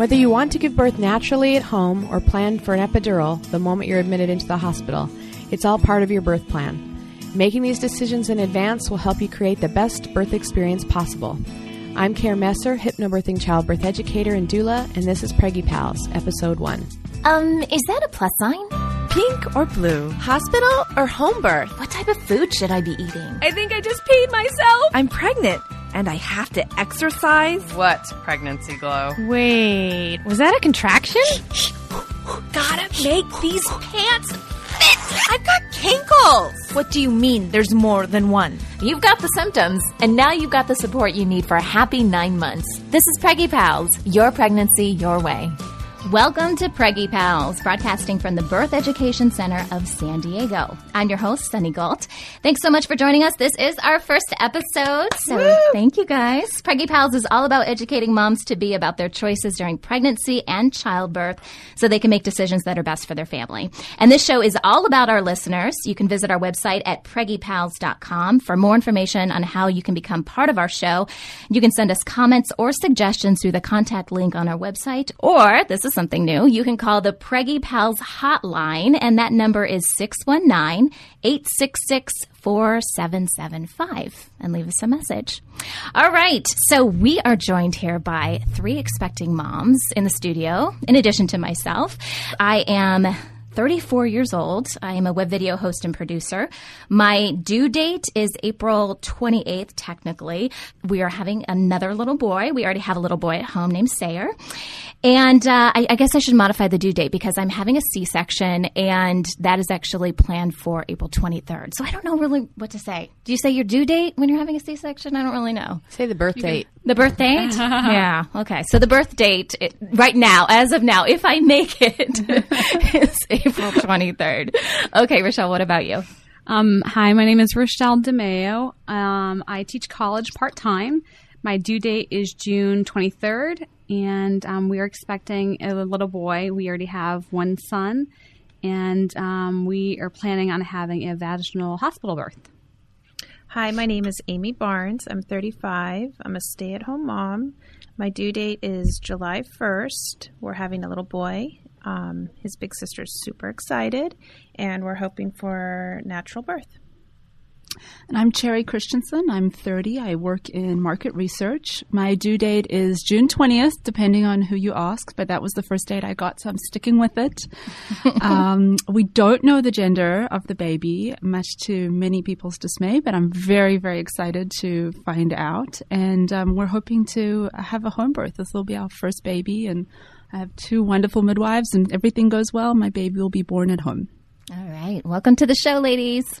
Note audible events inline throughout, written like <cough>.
Whether you want to give birth naturally at home or plan for an epidural the moment you're admitted into the hospital, it's all part of your birth plan. Making these decisions in advance will help you create the best birth experience possible. I'm Care Messer, hypnobirthing childbirth educator and doula, and this is Preggie Pals, episode one. Um, is that a plus sign? Pink or blue? Hospital or home birth? What type of food should I be eating? I think I just peed myself. I'm pregnant and I have to exercise. What pregnancy glow? Wait, was that a contraction? Gotta make these pants fit. I've got kinkles. What do you mean there's more than one? You've got the symptoms, and now you've got the support you need for a happy nine months. This is Preggie Pals, your pregnancy your way. Welcome to Preggie Pals, broadcasting from the Birth Education Center of San Diego. I'm your host, Sunny Gault. Thanks so much for joining us. This is our first episode, so Woo! thank you guys. Preggie Pals is all about educating moms to be about their choices during pregnancy and childbirth so they can make decisions that are best for their family. And this show is all about our listeners. You can visit our website at preggiepals.com for more information on how you can become part of our show. You can send us comments or suggestions through the contact link on our website, or this is is something new. You can call the Preggie Pals hotline, and that number is 619 866 4775 and leave us a message. All right. So we are joined here by three expecting moms in the studio, in addition to myself. I am 34 years old. I am a web video host and producer. My due date is April 28th, technically. We are having another little boy. We already have a little boy at home named Sayer. And uh, I, I, guess I should modify the due date because I'm having a C section, and that is actually planned for April 23rd. So I don't know really what to say. Do you say your due date when you're having a C section? I don't really know. Say the birth date. The birth date? <laughs> yeah. Okay. So the birth date it, right now, as of now, if I make it, <laughs> is April 23rd. Okay, Rochelle, what about you? Um, hi, my name is Rochelle DeMeo. Um, I teach college part time. My due date is June 23rd, and um, we are expecting a little boy. We already have one son, and um, we are planning on having a vaginal hospital birth. Hi, my name is Amy Barnes. I'm 35. I'm a stay at home mom. My due date is July 1st. We're having a little boy. Um, his big sister's super excited, and we're hoping for natural birth. And I'm Cherry Christensen. I'm 30. I work in market research. My due date is June 20th, depending on who you ask, but that was the first date I got, so I'm sticking with it. <laughs> um, we don't know the gender of the baby, much to many people's dismay, but I'm very, very excited to find out. And um, we're hoping to have a home birth. This will be our first baby, and I have two wonderful midwives, and everything goes well, my baby will be born at home. All right. Welcome to the show, ladies.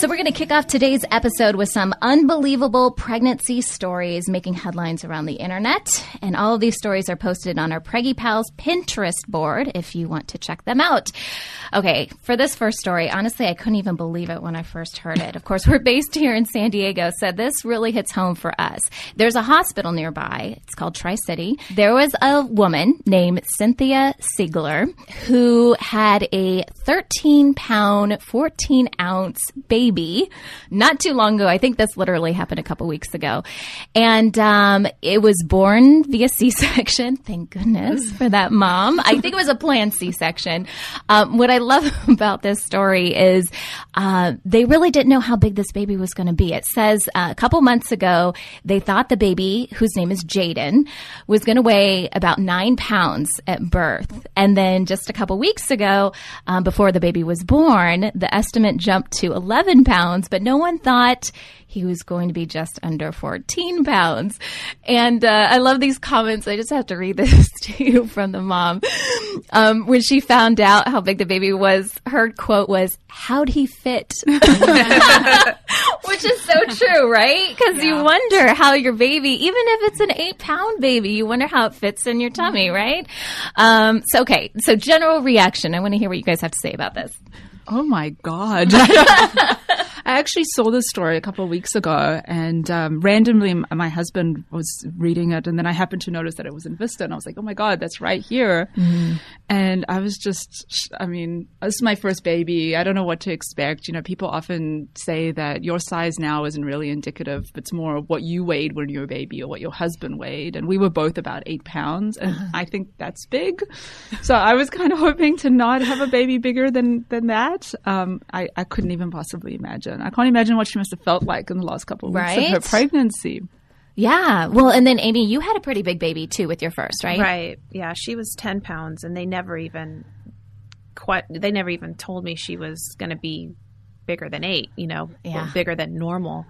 So, we're going to kick off today's episode with some unbelievable pregnancy stories making headlines around the internet. And all of these stories are posted on our Preggie Pals Pinterest board if you want to check them out. Okay, for this first story, honestly, I couldn't even believe it when I first heard it. Of course, we're based here in San Diego, so this really hits home for us. There's a hospital nearby. It's called Tri City. There was a woman named Cynthia Siegler who had a 13 pound, 14 ounce baby baby not too long ago. I think this literally happened a couple weeks ago. And um, it was born via <laughs> C section. Thank goodness for that mom. I think it was a planned C section. Um, what I love <laughs> about this story is uh, they really didn't know how big this baby was going to be. It says uh, a couple months ago, they thought the baby, whose name is Jaden, was going to weigh about nine pounds at birth. And then just a couple weeks ago, um, before the baby was born, the estimate jumped to 11 pounds, but no one thought he was going to be just under 14 pounds. And uh, I love these comments. I just have to read <laughs> this to you from the mom. Um, when she found out how big the baby was, her quote was, How'd he fit? <laughs> Which is so true, right? Because yeah. you wonder how your baby, even if it's an eight pound baby, you wonder how it fits in your tummy, right? Um, so, okay. So, general reaction. I want to hear what you guys have to say about this. Oh my God. <laughs> I actually saw this story a couple of weeks ago, and um, randomly my husband was reading it, and then I happened to notice that it was in Vista, and I was like, "Oh my god, that's right here!" Mm-hmm. And I was just, I mean, this is my first baby. I don't know what to expect. You know, people often say that your size now isn't really indicative; but it's more of what you weighed when you were a baby or what your husband weighed. And we were both about eight pounds, and uh-huh. <sighs> I think that's big. So I was kind of hoping to not have a baby bigger than than that. Um, I, I couldn't even possibly imagine. I can't imagine what she must have felt like in the last couple of weeks right? of her pregnancy. Yeah. Well, and then Amy, you had a pretty big baby too with your first, right? Right. Yeah. She was 10 pounds and they never even quite, they never even told me she was going to be bigger than eight, you know, yeah. bigger than normal.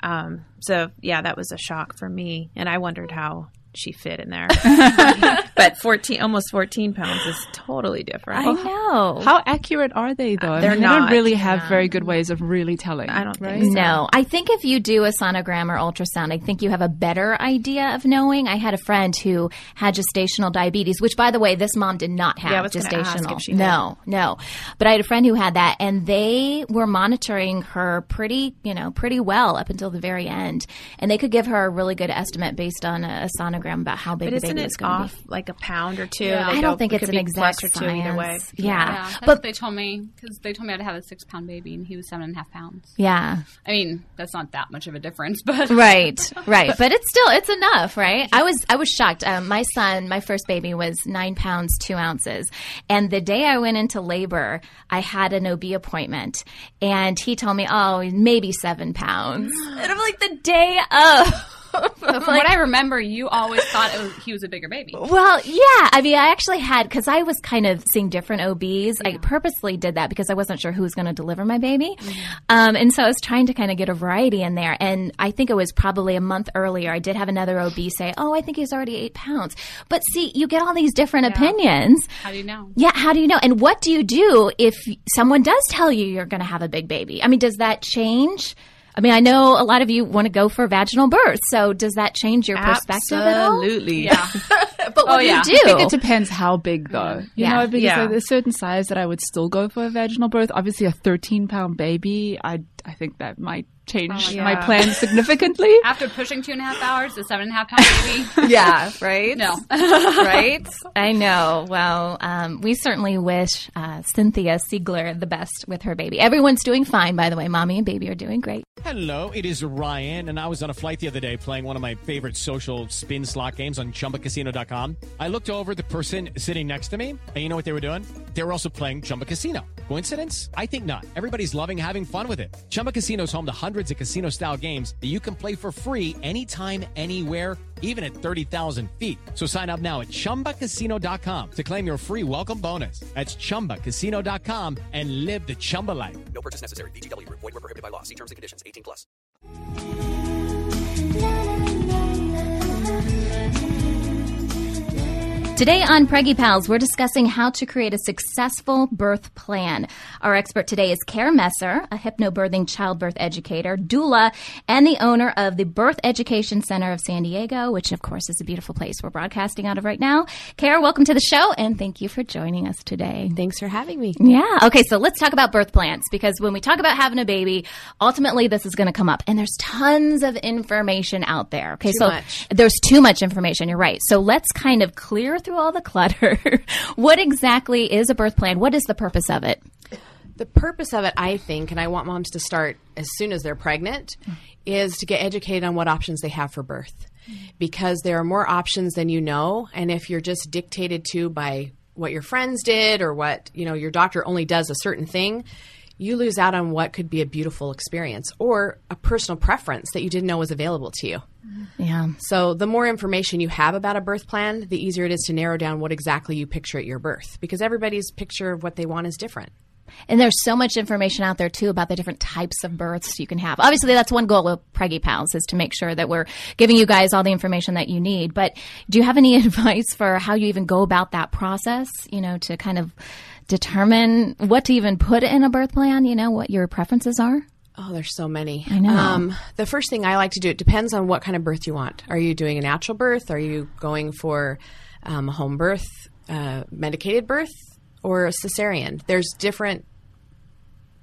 Um, so yeah, that was a shock for me. And I wondered how she fit in there. <laughs> <laughs> but 14, almost 14 pounds is totally different. I know. How accurate are they though? Uh, they're they not. don't really have no. very good ways of really telling. I don't right? think so. No. I think if you do a sonogram or ultrasound, I think you have a better idea of knowing. I had a friend who had gestational diabetes, which by the way, this mom did not have yeah, gestational. no, no. But I had a friend who had that and they were monitoring her pretty, you know, pretty well up until the very end. And they could give her a really good estimate based on a, a sonogram about how big but the baby is going to be. Like a pound or two. Yeah. I don't think it's an exact or two either way. Yeah, yeah but they told me because they told me I'd have a six pound baby and he was seven and a half pounds. Yeah, I mean that's not that much of a difference, <laughs> but right, right. <laughs> But it's still it's enough, right? I was I was shocked. Um, my son, my first baby, was nine pounds two ounces, and the day I went into labor, I had an OB appointment, and he told me, oh, maybe seven pounds, <gasps> and I'm like the day of. <laughs> From like, what I remember, you always thought was, he was a bigger baby. Well, yeah. I mean, I actually had because I was kind of seeing different OBs. Yeah. I purposely did that because I wasn't sure who was going to deliver my baby, mm-hmm. um, and so I was trying to kind of get a variety in there. And I think it was probably a month earlier. I did have another OB say, "Oh, I think he's already eight pounds." But see, you get all these different yeah. opinions. How do you know? Yeah, how do you know? And what do you do if someone does tell you you're going to have a big baby? I mean, does that change? I mean, I know a lot of you want to go for vaginal birth. So does that change your perspective Absolutely. Yeah. <laughs> but what oh, do you do? I think it depends how big though. You yeah. know, because yeah. there's a certain size that I would still go for a vaginal birth. Obviously a 13 pound baby, I I think that might change oh, yeah. my plan <laughs> significantly. After pushing two and a half hours, the seven and a half pound baby. <laughs> yeah, right? No. <laughs> right? I know. Well, um, we certainly wish uh, Cynthia Siegler the best with her baby. Everyone's doing fine, by the way. Mommy and baby are doing great. Hello, it is Ryan, and I was on a flight the other day playing one of my favorite social spin slot games on chumbacasino.com. I looked over the person sitting next to me, and you know what they were doing? They were also playing Chumba Casino. Coincidence? I think not. Everybody's loving having fun with it. Chumba Casino is home to hundreds of casino style games that you can play for free anytime, anywhere, even at 30,000 feet. So sign up now at chumbacasino.com to claim your free welcome bonus. That's chumbacasino.com and live the Chumba life. No purchase necessary. DTW, void, prohibited by law. See terms and conditions 18 plus. Today on Preggie Pals, we're discussing how to create a successful birth plan. Our expert today is Care Messer, a hypnobirthing childbirth educator, doula, and the owner of the Birth Education Center of San Diego, which of course is a beautiful place we're broadcasting out of right now. Care, welcome to the show and thank you for joining us today. Thanks for having me. Yeah. Okay, so let's talk about birth plans because when we talk about having a baby, ultimately this is going to come up and there's tons of information out there. Okay, too so much. there's too much information. You're right. So let's kind of clear through all the clutter. <laughs> what exactly is a birth plan? What is the purpose of it? The purpose of it, I think, and I want moms to start as soon as they're pregnant, is to get educated on what options they have for birth. Because there are more options than you know, and if you're just dictated to by what your friends did or what, you know, your doctor only does a certain thing, you lose out on what could be a beautiful experience or a personal preference that you didn't know was available to you. Yeah. So, the more information you have about a birth plan, the easier it is to narrow down what exactly you picture at your birth because everybody's picture of what they want is different. And there's so much information out there too about the different types of births you can have. Obviously, that's one goal of Preggie Pals is to make sure that we're giving you guys all the information that you need. But do you have any <laughs> advice for how you even go about that process? You know, to kind of determine what to even put in a birth plan. You know, what your preferences are. Oh, there's so many. I know. Um, the first thing I like to do, it depends on what kind of birth you want. Are you doing a natural birth? Are you going for um, a home birth, uh, medicated birth, or a cesarean? There's different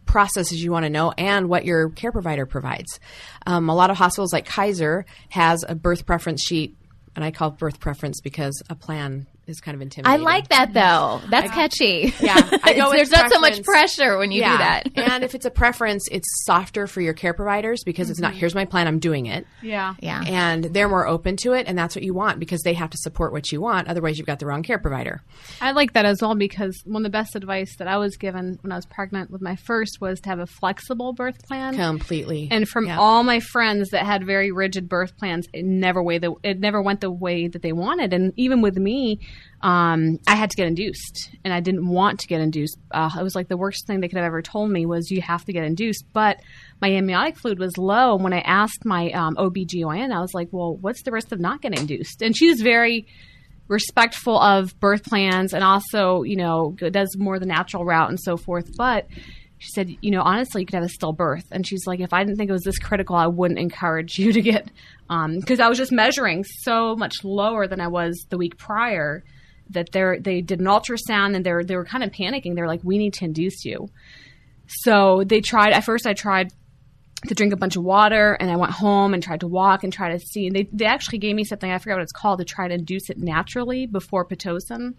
processes you want to know and what your care provider provides. Um, a lot of hospitals like Kaiser has a birth preference sheet, and I call it birth preference because a plan is kind of intimidating. I like that though. That's catchy. Yeah, I <laughs> go with There's not so much pressure when you Yeah. do that. <laughs> and if it's a preference, it's softer for your care providers because it's not mm-hmm. here's my plan, I'm doing it. Yeah. Yeah. And they're more open to it, and that's what you want because they have to support what you want. Otherwise, you've got the wrong care provider. I like that as well because one of the best advice that I was given when I was pregnant with my first was to have a flexible birth plan. Completely. And from Yeah. all my friends that had very rigid birth plans, it never way the it never went the way that they wanted. And even with me, um, I had to get induced, and I didn't want to get induced. Uh, it was like the worst thing they could have ever told me was you have to get induced. But my amniotic fluid was low, and when I asked my um, OBGYN, I was like, "Well, what's the risk of not getting induced?" And she was very respectful of birth plans and also, you know, does more the natural route and so forth. But she said, you know, honestly, you could have a stillbirth. And she's like, if I didn't think it was this critical, I wouldn't encourage you to get, because I was just measuring so much lower than I was the week prior that they they did an ultrasound and they were, they were kind of panicking. They're like, we need to induce you. So they tried, at first I tried to drink a bunch of water and I went home and tried to walk and try to see. And they, they actually gave me something, I forgot what it's called, to try to induce it naturally before Pitocin.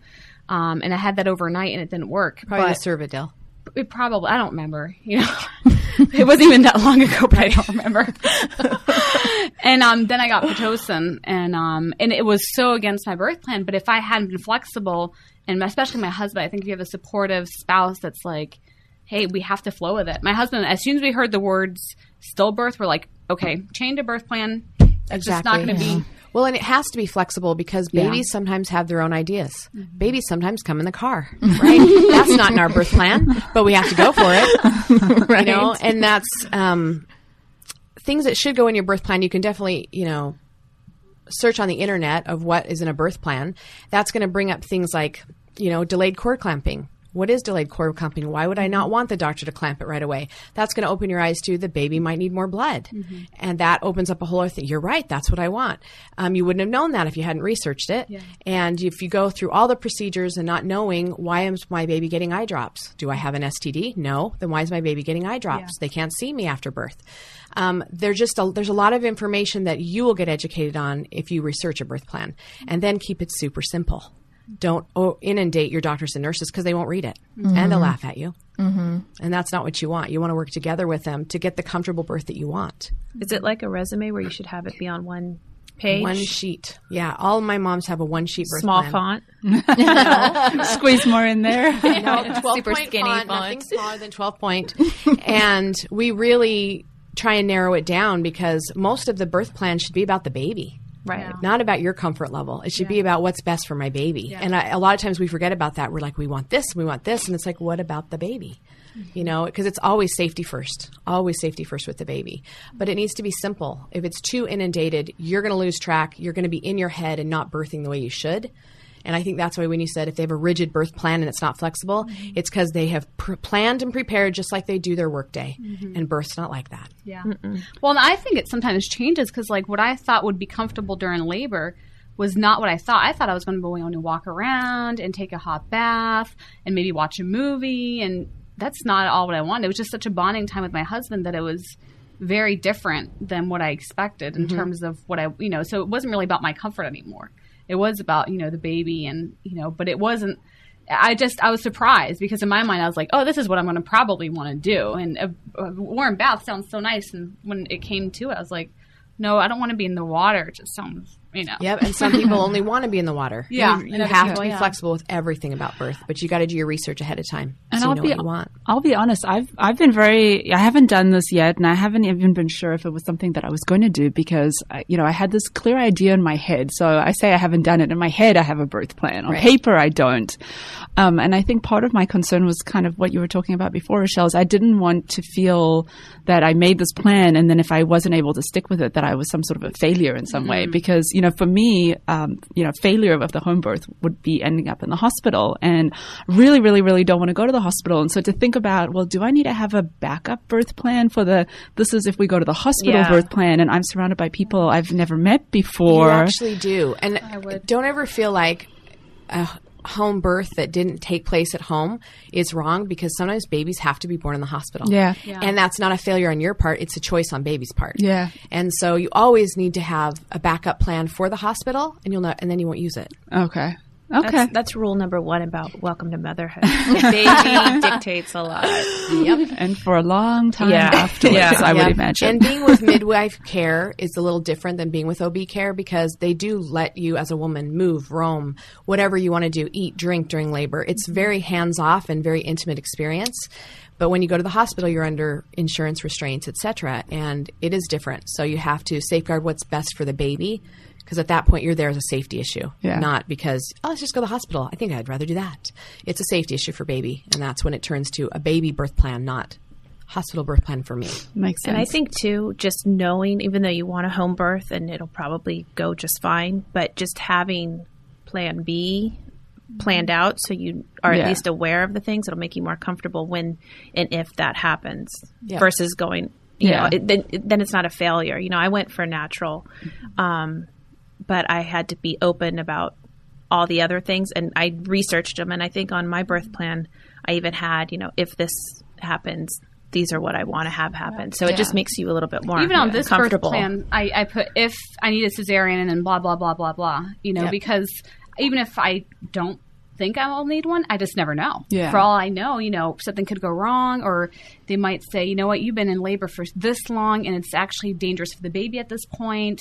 Um, and I had that overnight and it didn't work. Probably But- the Cervidil. It probably I don't remember. You know, <laughs> it wasn't even that long ago, but I don't remember. <laughs> and um, then I got pitocin, and um, and it was so against my birth plan. But if I hadn't been flexible, and especially my husband, I think if you have a supportive spouse that's like, "Hey, we have to flow with it." My husband, as soon as we heard the words stillbirth, we're like, "Okay, change a birth plan." It's just not going to be. Well, and it has to be flexible because Yeah. babies sometimes have their own ideas. Babies sometimes come in the car, right? that's not in our birth plan, <laughs> but we have to go for it, Right. <laughs> you know. And that's um, things that should go in your birth plan. You can definitely, you know, search on the internet of what is in a birth plan. That's going to bring up things like, you know, delayed cord clamping. What is delayed cord clamping? Why would I not want the doctor to clamp it right away? That's going to open your eyes to the baby might need more blood. And that opens up a whole other thing. You're right. That's what I want. Um, you wouldn't have known that if you hadn't researched it. And if you go through all the procedures and not knowing why is my baby getting eye drops? Do I have an STD? No. Then why is my baby getting eye drops? They can't see me after birth. Um, there's just a, there's a lot of information that you will get educated on if you research a birth plan, and then keep it super simple. Don't oh, inundate your doctors and nurses because they won't read it and they'll laugh at you. Mm-hmm. And that's not what you want. You want to work together with them to get the comfortable birth that you want. Is it like a resume where you should have it be on one page? One sheet. Yeah, all of my moms have a one sheet birth Small plan. font. <laughs> Squeeze more in there. <laughs> No, <laughs> 12 Super point skinny font, font. nothing smaller than 12 point. and we really try and narrow it down because most of the birth plan should be about the baby. Right. Not about your comfort level. It should be about what's best for my baby. And I, a lot of times we forget about that. We're like, we want this, we want this. And it's like, what about the baby? Mm-hmm. You know, because it's always safety first, always safety first with the baby. But it needs to be simple. If it's too inundated, you're going to lose track. You're going to be in your head and not birthing the way you should. And I think that's why when you said if they have a rigid birth plan and it's not flexible, it's because they have pr- planned and prepared just like they do their workday. Mhm. And birth's not like that. Yeah. Well, and I think it sometimes changes because, like, what I thought would be comfortable during labor was not what I thought. I thought I was going to be able to walk around and take a hot bath and maybe watch a movie, and that's not all what I wanted. It was just such a bonding time with my husband that it was very different than what I expected in Mhm. terms of what I, you know. So it wasn't really about my comfort anymore. It was about you know the baby and you know, but it wasn't. I just I was surprised because in my mind I was like, oh, this is what I'm going to probably want to do, and a, a warm bath sounds so nice. And when it came to it, I was like, no, I don't want to be in the water. It just sounds, you know. Yep, and some people only <laughs> want to be in the water. Yeah, you, you have to be yeah. flexible with everything about birth, but you got to do your research ahead of time And so I'll you know be what you want. I'll be honest. I've I've been very. I haven't done this yet, and I haven't even been sure if it was something that I was going to do because I, you know I had this clear idea in my head. So I say I haven't done it in my head. I have a birth plan. On Right. paper, I don't. Um, and I think part of my concern was kind of what you were talking about before, Rochelle. Is I didn't want to feel that I made this plan, and then if I wasn't able to stick with it, that I was some sort of a failure in some way. Mhm. Because you know, for me, um, you know, failure of the home birth would be ending up in the hospital, and really, really, really don't want to go to the hospital. And so to think about, well, do I need to have a backup birth plan for the? This is if we go to the hospital Yeah. birth plan, and I'm surrounded by people I've never met before. You actually do, and i don't ever feel like a home birth that didn't take place at home is wrong because sometimes babies have to be born in the hospital. Yeah. Yeah. and that's not a failure on your part; it's a choice on baby's part. Yeah. and so you always need to have a backup plan for the hospital, and you'll know, and then you won't use it. Okay. Okay. That's, that's rule number one about welcome to motherhood. <laughs> Baby dictates a lot. Yep. and for a long time Yeah. <laughs> afterwards, Yeah. I would Yeah. imagine. And being with midwife care is a little different than being with OB care because they do let you, as a woman, move, roam, whatever you want to do, eat, drink during labor. It's mm-hmm. very hands off and very intimate experience. But when you go to the hospital, you're under insurance restraints, etc., and it is different. So you have to safeguard what's best for the baby. Because at that point, you're there as a safety issue, Yeah. not because, oh, let's just go to the hospital. I think I'd rather do that. It's a safety issue for baby. And that's when it turns to a baby birth plan, not hospital birth plan for me. Makes sense. And I think too, just knowing, even though you want a home birth and it'll probably go just fine, but just having Plan B planned out so you are Yeah. at least aware of the things, it'll make you more comfortable when and if that happens. Yeah. Versus going, you Yeah. know, it, then then it's not a failure. You know, I went for natural, um, but I had to be open about all the other things, and I researched them. And I think on my birth plan, I even had, you know, if this happens. These are what I want to have happen. So Yeah. it just makes you a little bit more even on this birth plan, I, I put if I need a cesarean and then blah blah blah blah blah. You know, Yep. because even if I don't think I will need one, I just never know. Yeah. For all I know, you know, something could go wrong, or they might say, you know what, you've been in labor for this long, and it's actually dangerous for the baby at this point.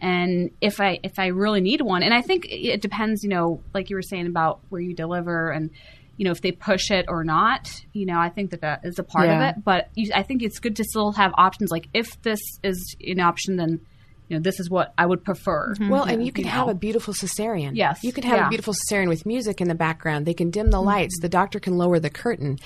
And if I if I really need one, and I think it depends, you know, like you were saying about where you deliver and. You know, if they push it or not, you know, I think that that is a part Yeah. of it but you, I think it's good to still have options. Like if this is an option, then you know this is what I would prefer. Mm-hmm. Well, and you can have know. a beautiful cesarean. Yes. You can have Yeah. a beautiful cesarean with music in the background. They can dim the mm-hmm. lights. The doctor can lower the curtain.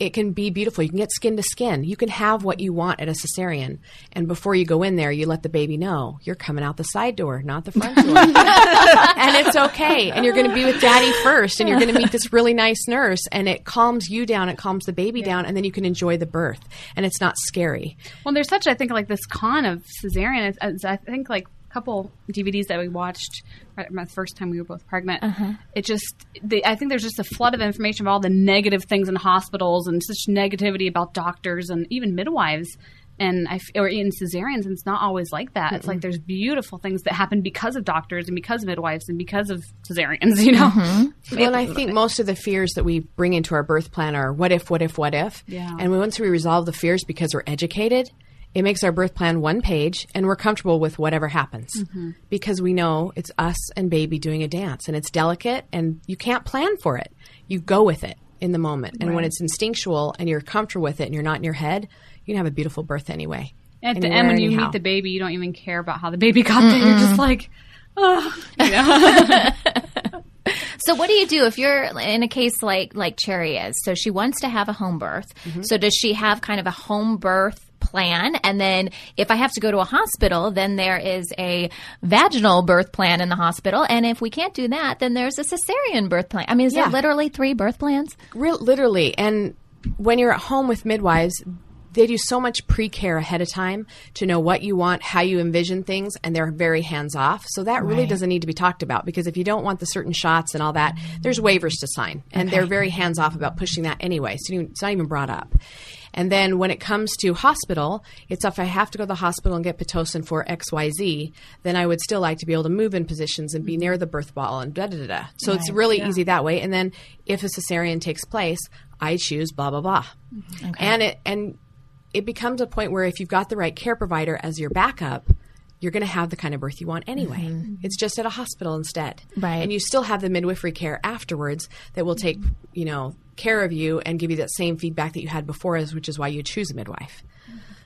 It can be beautiful. You can get skin to skin. You can have what you want at a cesarean. And before you go in there, you let the baby know you're coming out the side door, not the front door. <laughs> and it's okay. And you're going to be with daddy first, and you're going to meet this really nice nurse, and it calms you down, it calms the baby down, and then you can enjoy the birth. And it's not scary. Well, there's such I think like this con of cesarean. Is, is I think like a couple DVDs that we watched right my first time we were both pregnant. Uh-huh. It just they, I think there's just a flood of information of all the negative things in hospitals and such negativity about doctors and even midwives. And I f- or in cesareans, and it's not always like that. It's like there's beautiful things that happen because of doctors and because of midwives and because of cesareans. <laughs> You know, mm-hmm. Well, and I think most of the fears that we bring into our birth plan are what if, what if, what if. Yeah. And once we resolve the fears because we're educated, it makes our birth plan one page and we're comfortable with whatever happens Mhm. because we know it's us and baby doing a dance and it's delicate and you can't plan for it. You go with it in the moment. And when it's instinctual and you're comfortable with it and you're not in your head, you can have a beautiful birth anyway. At the end, when you anyhow. meet the baby, you don't even care about how the baby got there. You're just like, oh, you know? <laughs> So what do you do if you're in a case like like Cherry is? So she wants to have a home birth. Mm-hmm. So does she have kind of a home birth plan? And then if I have to go to a hospital, then there is a vaginal birth plan in the hospital. And if we can't do that, then there's a cesarean birth plan. I mean, is Yeah. there literally three birth plans? Real, literally. And when you're at home with midwives, they do so much pre-care ahead of time to know what you want, how you envision things, and they're very hands off. So that really doesn't need to be talked about because if you don't want the certain shots and all that, there's waivers to sign, and Okay. they're very hands off about pushing that anyway. So it's not even brought up. And then when it comes to hospital, it's if I have to go to the hospital and get pitocin for X Y Z, then I would still like to be able to move in positions and be near the birth ball and da da da. da. So it's really Yeah. easy that way. And then if a cesarean takes place, I choose blah blah blah. Mm-hmm. Okay. And it and it becomes a point where if you've got the right care provider as your backup, you're going to have the kind of birth you want anyway. Mm-hmm. Mm-hmm. It's just at a hospital instead. Right. And you still have the midwifery care afterwards that will take, you know, care of you and give you that same feedback that you had before, as which is why you choose a midwife.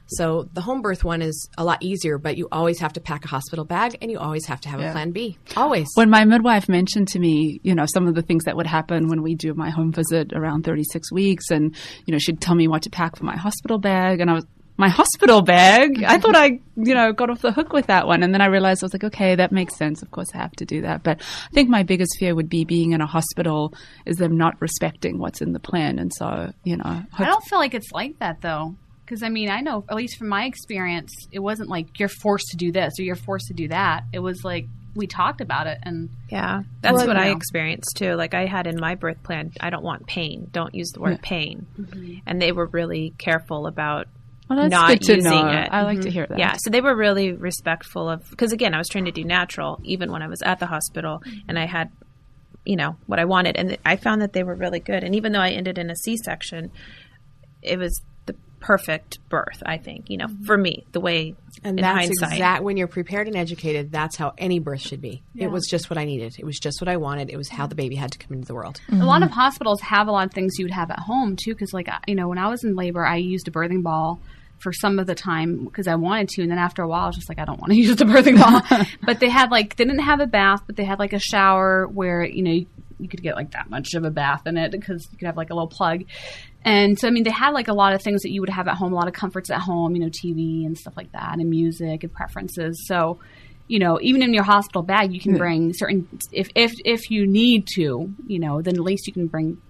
So the home birth one is a lot easier, but you always have to pack a hospital bag and you always have to have Yeah. a plan B. Always. When my midwife mentioned to me, you know, some of the things that would happen when we do my home visit around 36 weeks, and, you know, she'd tell me what to pack for my hospital bag, and I was, my hospital bag? I thought I, you know, got off the hook with that one. And then I realized I was like, okay, that makes sense. Of course I have to do that. But I think my biggest fear would be being in a hospital is them not respecting what's in the plan. And so, you know, I don't feel like it's like that though. Because I mean, I know at least from my experience, it wasn't like you're forced to do this or you're forced to do that. It was like we talked about it, and Yeah, that's Well, what I know. experienced too. Like I had in my birth plan, I don't want pain. Don't use the word Yeah. pain. Mhm. And they were really careful about Well, that's not good to using know. it. I like to Mhm. hear that. Yeah, so they were really respectful of because again, I was trying to do natural even when I was at the hospital, mm-hmm. and I had you know what I wanted, and I found that they were really good. And even though I ended in a C-section, it was the perfect birth. I think you know mm-hmm. for me the way And in that's hindsight. exact when you're prepared and educated. That's how any birth should be. Yeah. It was just what I needed. It was just what I wanted. It was how the baby had to come into the world. Mm-hmm. a lot of hospitals have a lot of things you would have at home too. Because like you know, when I was in labor, I used a birthing ball for some of the time because I wanted to, and then after a while, I was just like, I don't want to <laughs> use the birthing ball. <laughs> but they had like they didn't have a bath, but they had like a shower where you know. You, you could get like that much of a bath in it because you could have like a little plug. And so, I mean, they had like a lot of things that you would have at home, a lot of comforts at home, you know, TV and stuff like that, and music and preferences. So, you know, even in your hospital bag, you can hmm. bring certain if if if you need to, you know, then at least you can bring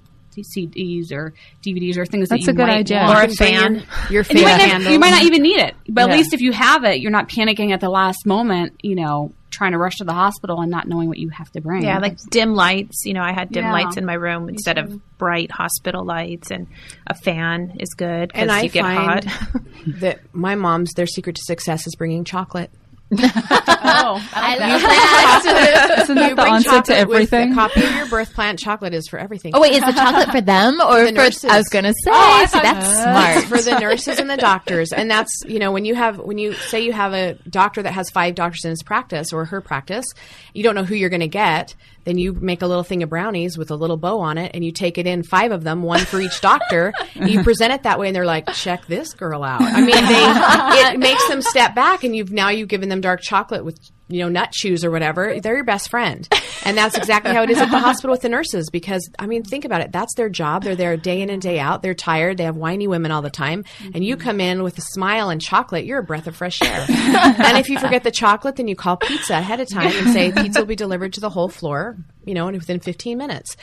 CDs or DVDs or things That's that a good might idea. want. Or a fan. Your And you, might fan not, you might not even need it, but Yeah. at least if you have it, you're not panicking at the last moment. You know, trying to rush to the hospital and not knowing what you have to bring. Yeah, like dim lights. You know, I had dim Yeah. lights in my room instead of bright hospital lights, and a fan is good And because I get find hot. that my mom's their secret to success is bringing chocolate. Oh, <laughs> I love that. Isn't that You the answer to chocolate with everything? A copy of your birth plan. Chocolate is for everything. Oh wait, is the chocolate for them <laughs> or The for? nurses. I was gonna oh, say. Oh, so that's It's smart. for the <laughs> nurses and the doctors, and that's you know when you have when you say you have a doctor that has five doctors in his practice or her practice, you don't know who you're going to get. Then you make a little thing of brownies with a little bow on it, and you take it in five of them, one for each doctor. you present it that way, and they're like, "Check this girl out." I mean, they it makes them step back, and you've now you've given them dark chocolate with you know nut chews or whatever. They're your best friend, and that's exactly how it is at the hospital with the nurses. Because I mean, think about it. That's their job. They're there day in and day out. They're tired. They have whiny women all the time, and you come in with a smile and chocolate. You're a breath of fresh air. and if you forget the chocolate, then you call pizza ahead of time and say pizza will be delivered to the whole floor. You know, and within 15 minutes.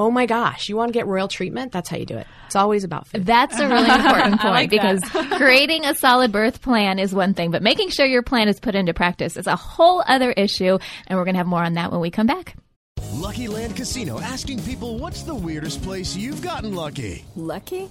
Oh my gosh, you want to get royal treatment? That's how you do it. It's always about food. That's a really <laughs> important point like because <laughs> creating a solid birth plan is one thing, but making sure your plan is put into practice is a whole other issue. And we're going to have more on that when we come back. Lucky Land Casino asking people what's the weirdest place you've gotten lucky? Lucky?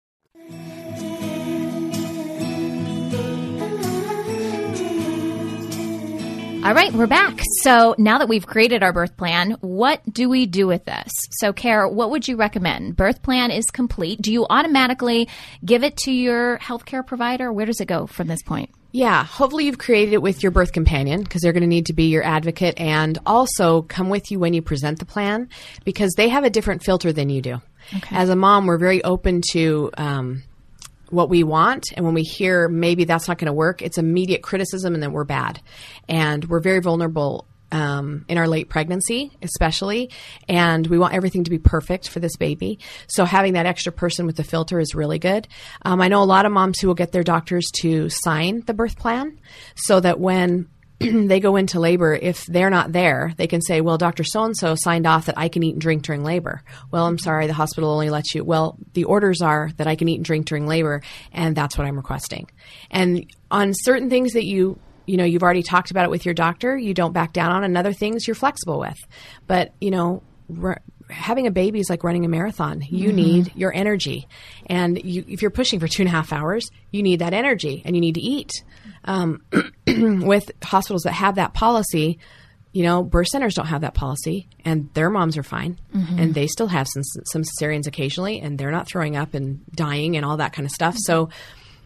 All right, we're back. So now that we've created our birth plan, what do we do with this? So, Care, what would you recommend? Birth plan is complete. Do you automatically give it to your healthcare provider? Where does it go from this point? Yeah, hopefully you've created it with your birth companion because they're going to need to be your advocate and also come with you when you present the plan because they have a different filter than you do. As a mom, we're very open to um, what we want and when we hear maybe that's not going to work it's immediate criticism and then we're bad and we're very vulnerable um, in our late pregnancy, especially, and we want everything to be perfect for this baby. So having that extra person with the filter is really good. Um, I know a lot of moms who will get their doctors to sign the birth plan so that when <clears throat> they go into labor, if they're not there, they can say, well, Dr. So and so signed off that I can eat and drink during labor. Well, I'm sorry, the hospital only lets you. Well, the orders are that I can eat and drink during labor, and that's what I'm requesting. And on certain things that you you know you've already talked about it with your doctor you don't back down on and other things you're flexible with but you know r- having a baby is like running a marathon. You Mhm. need your energy. And you, if you're pushing for two and a half hours you need that energy and you need to eat. Um, <clears throat> with hospitals that have that policy you know birth centers don't have that policy and their moms are fine. Mhm. and they still have some some cesareans occasionally and they're not throwing up and dying and all that kind of stuff. So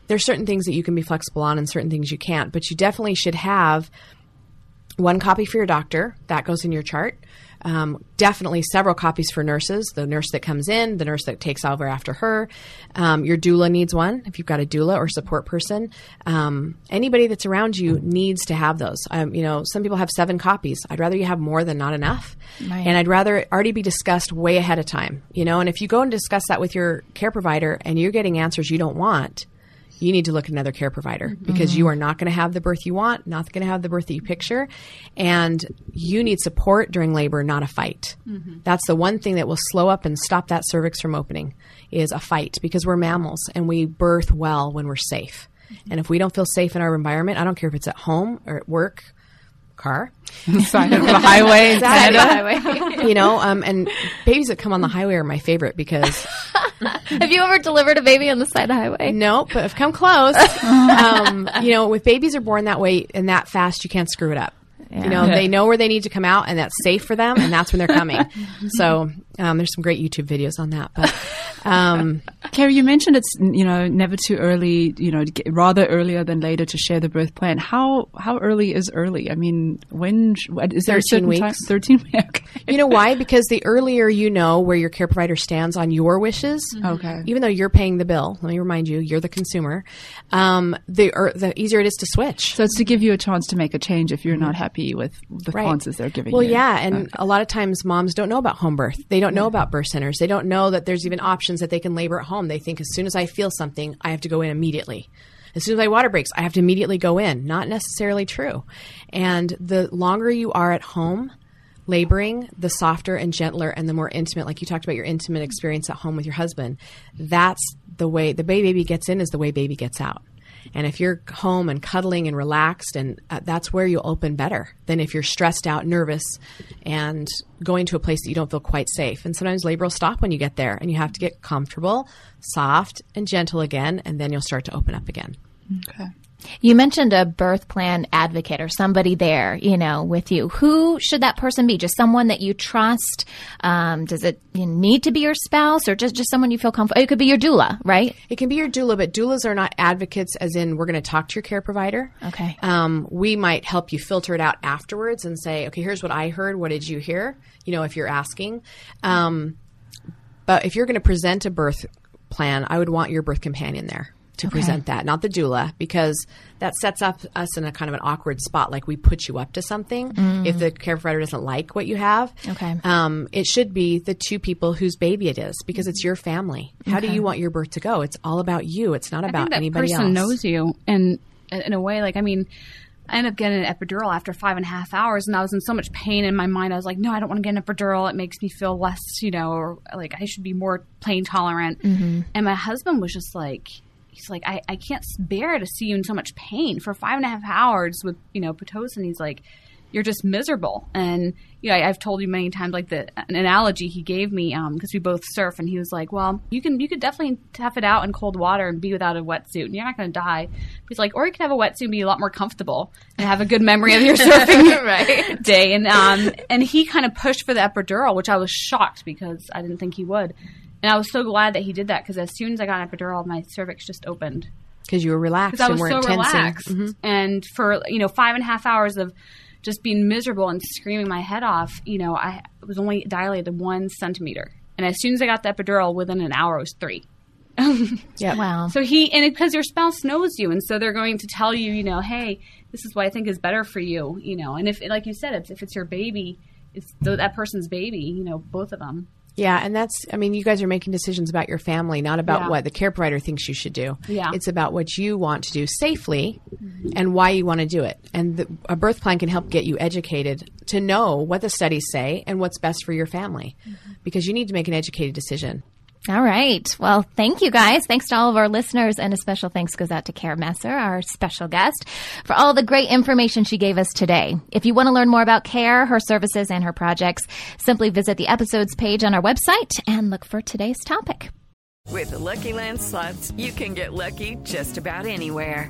there's certain things that you can be flexible on and certain things you can't but you definitely should have one copy for your doctor that goes in your chart um, definitely several copies for nurses. The nurse that comes in the nurse that takes over after her. Um, your doula needs one if you've got a doula or support person. Um, anybody that's around you needs to have those. Um, you know some people have seven copies. I'd rather you have more than not enough. Right. and i'd rather it already be discussed way ahead of time you know? And if you go and discuss that with your care provider and you're getting answers you don't want you need to look at another care provider because Mhm. you are not going to have the birth you want, not going to have the birth that you picture, and you need support during labor, not a fight. Mhm. That's the one thing that will slow up and stop that cervix from opening is a fight because we're mammals and we birth well when we're safe. And if we don't feel safe in our environment, I don't care if it's at home or at work, car, <laughs> Side of the highway, <laughs> Exactly. Highway. <laughs> you know, um, and babies that come on the highway are my favorite because <laughs> Have you ever delivered a baby on the side of the highway? No, but I've come close. <laughs> um, you know, with babies are born that way and that fast, you can't screw it up. You know, Yeah. they know where they need to come out, and that's safe for them, and that's when they're coming. <laughs> so um, there's some great YouTube videos on that. But um, <laughs> Carrie, you mentioned it's you know never too early, you know, rather earlier than later to share the birth plan. How how early is early? I mean, when sh- is there a 13 certain weeks. time? Thirteen weeks. <laughs> you know why? Because the earlier you know where your care provider stands on your wishes, Okay. even though you're paying the bill, let me remind you, you're the consumer. Um, the er, the easier it is to switch. So it's to give you a chance to make a change if you're not happy with the Right. answers they're giving Well, you. yeah, and a lot of times moms don't know about home birth. They don't know about birth centers. They don't know that there's even options that they can labor at home. They think as soon as I feel something, I have to go in immediately. As soon as my water breaks, I have to immediately go in. Not necessarily true. And the longer you are at home laboring, the softer and gentler and the more intimate, like you talked about your intimate experience at home with your husband, that's the way the way baby gets in is the way baby gets out. And if you're home and cuddling and relaxed, and uh, that's where you'll open better than if you're stressed out, nervous, and going to a place that you don't feel quite safe. And sometimes labor will stop when you get there, and you have to get comfortable, soft, and gentle again, and then you'll start to open up again. Okay. You mentioned a birth plan advocate or somebody there, you know, with you. Who should that person be? Just someone that you trust? Um, does it you need to be your spouse or just, just someone you feel comfortable? It could be your doula, right? It can be your doula, but doulas are not advocates, as in we're going to talk to your care provider. Okay. Um, we might help you filter it out afterwards and say, okay, here's what I heard. What did you hear? You know, if you're asking. Um, but if you're going to present a birth plan, I would want your birth companion there to Okay. present that, not the doula, because that sets up us in a kind of an awkward spot. Like we put you up to something Mm. if the care provider doesn't like what you have. Okay. Um, it should be the two people whose baby it is because it's your family. How do you want your birth to go? It's all about you. It's not I about think that anybody person else. knows you, and in a way, like I mean, I ended up getting an epidural after five and a half hours, and I was in so much pain in my mind. I was like, no, I don't want to get an epidural. It makes me feel less, you know, or like I should be more pain tolerant. Mhm. And my husband was just like. He's like, I, I can't bear to see you in so much pain for five and a half hours with, you know, Pitocin. He's like, you're just miserable. And you know, I, I've told you many times, like the an analogy he gave me, because we both surf, and he was like, "Well, you can you could definitely tough it out in cold water and be without a wetsuit, and you're not going to die." He's like, "Or you can have a wetsuit and be a lot more comfortable and have a good memory of your <laughs> surfing <laughs> Right. day." And um, and he kind of pushed for the epidural, which I was shocked because I didn't think he would. And I was so glad that he did that because as soon as I got an epidural, my cervix just opened because you were relaxed because I and was weren't so tensing. relaxed. Mhm. And for you know five and a half hours of just being miserable and screaming my head off, you know, I was only dilated one centimeter. And as soon as I got the epidural, within an hour, it was three. <laughs> Yeah. Yeah. Wow. So he and because your spouse knows you, and so they're going to tell you, you know, hey, this is what I think is better for you, you know. And if, like you said, it's, if it's your baby, it's th- that person's baby, you know, both of them. Yeah, and that's, I mean, you guys are making decisions about your family, not about Yeah. what the care provider thinks you should do. Yeah. It's about what you want to do safely and why you want to do it. And the, a birth plan can help get you educated to know what the studies say and what's best for your family mm-hmm. because you need to make an educated decision. All right. Well, thank you guys. Thanks to all of our listeners, and a special thanks goes out to Kara Messer, our special guest, for all the great information she gave us today. If you want to learn more about Care, her services, and her projects, simply visit the episodes page on our website and look for today's topic. With the Lucky Land slots, you can get lucky just about anywhere.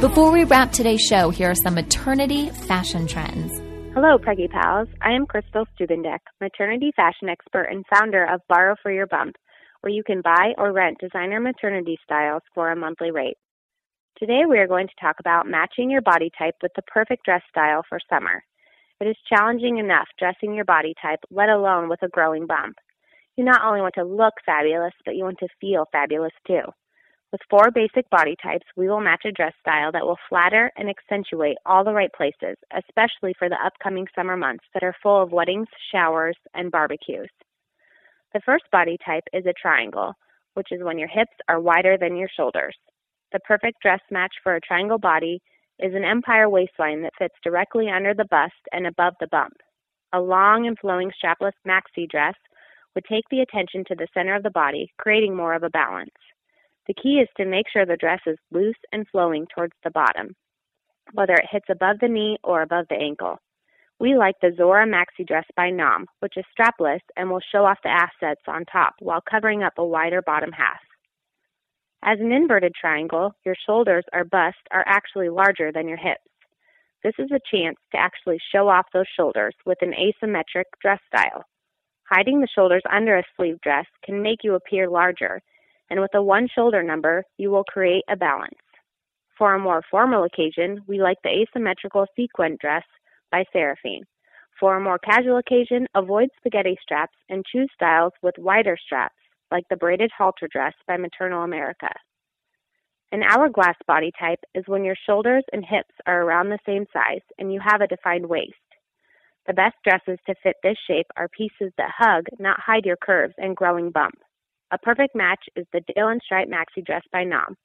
Before we wrap today's show, here are some maternity fashion trends. Hello, Preggie Pals. I am Crystal Stubendek, maternity fashion expert and founder of Borrow for Your Bump, where you can buy or rent designer maternity styles for a monthly rate. Today, we are going to talk about matching your body type with the perfect dress style for summer. It is challenging enough dressing your body type, let alone with a growing bump. You not only want to look fabulous, but you want to feel fabulous too. With four basic body types, we will match a dress style that will flatter and accentuate all the right places, especially for the upcoming summer months that are full of weddings, showers, and barbecues. The first body type is a triangle, which is when your hips are wider than your shoulders. The perfect dress match for a triangle body is an empire waistline that fits directly under the bust and above the bump. A long and flowing strapless maxi dress would take the attention to the center of the body, creating more of a balance. The key is to make sure the dress is loose and flowing towards the bottom, whether it hits above the knee or above the ankle. We like the Zora Maxi Dress by Nom, which is strapless and will show off the assets on top while covering up a wider bottom half. As an inverted triangle, your shoulders or bust are actually larger than your hips. This is a chance to actually show off those shoulders with an asymmetric dress style. Hiding the shoulders under a sleeve dress can make you appear larger and with a one shoulder number, you will create a balance. For a more formal occasion, we like the asymmetrical sequin dress by Seraphine. For a more casual occasion, avoid spaghetti straps and choose styles with wider straps, like the braided halter dress by Maternal America. An hourglass body type is when your shoulders and hips are around the same size and you have a defined waist. The best dresses to fit this shape are pieces that hug, not hide your curves and growing bump. A perfect match is the Dylan Stripe Maxi Dress by Nom.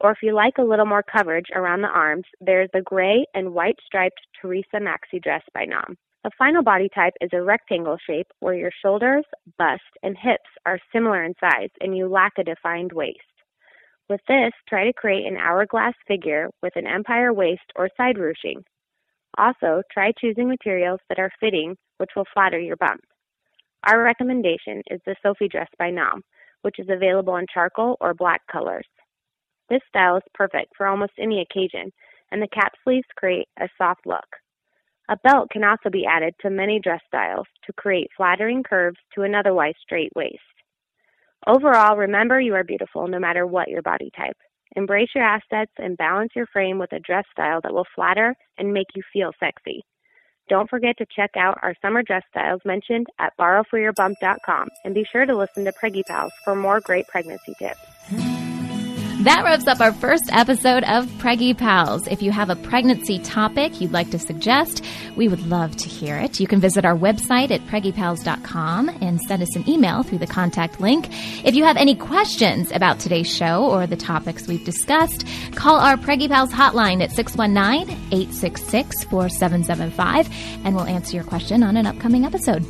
Or if you like a little more coverage around the arms, there's the gray and white striped Teresa Maxi Dress by Nom. The final body type is a rectangle shape where your shoulders, bust, and hips are similar in size and you lack a defined waist. With this, try to create an hourglass figure with an empire waist or side ruching. Also, try choosing materials that are fitting, which will flatter your bump. Our recommendation is the Sophie dress by Nom, which is available in charcoal or black colors. This style is perfect for almost any occasion, and the cap sleeves create a soft look. A belt can also be added to many dress styles to create flattering curves to an otherwise straight waist. Overall, remember you are beautiful no matter what your body type. Embrace your assets and balance your frame with a dress style that will flatter and make you feel sexy. Don't forget to check out our summer dress styles mentioned at borrowforyourbump.com and be sure to listen to Preggie Pals for more great pregnancy tips. That wraps up our first episode of Preggie Pals. If you have a pregnancy topic you'd like to suggest, we would love to hear it. You can visit our website at preggiepals.com and send us an email through the contact link. If you have any questions about today's show or the topics we've discussed, call our Preggie Pals hotline at 619-866-4775 and we'll answer your question on an upcoming episode.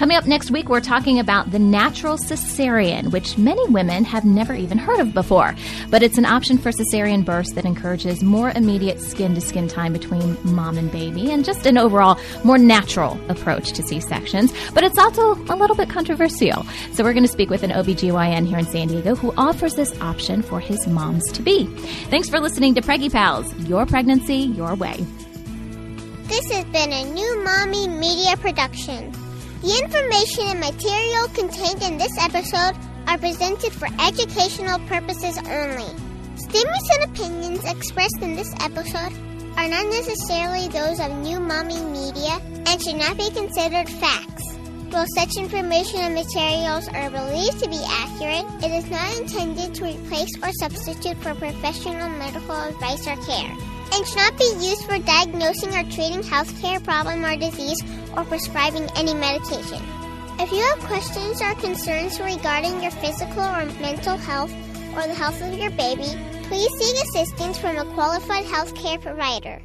Coming up next week, we're talking about the natural cesarean, which many women have never even heard of before. But it's an option for cesarean births that encourages more immediate skin to skin time between mom and baby and just an overall more natural approach to C sections. But it's also a little bit controversial. So we're going to speak with an OBGYN here in San Diego who offers this option for his moms to be. Thanks for listening to Preggie Pals, your pregnancy, your way. This has been a new Mommy Media production. The information and material contained in this episode are presented for educational purposes only. Statements and opinions expressed in this episode are not necessarily those of New Mommy Media and should not be considered facts. While such information and materials are believed to be accurate, it is not intended to replace or substitute for professional medical advice or care and should not be used for diagnosing or treating health care problem or disease or prescribing any medication. If you have questions or concerns regarding your physical or mental health or the health of your baby, please seek assistance from a qualified healthcare provider.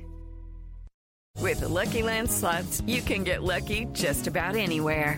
With the Lucky Land slots, you can get lucky just about anywhere.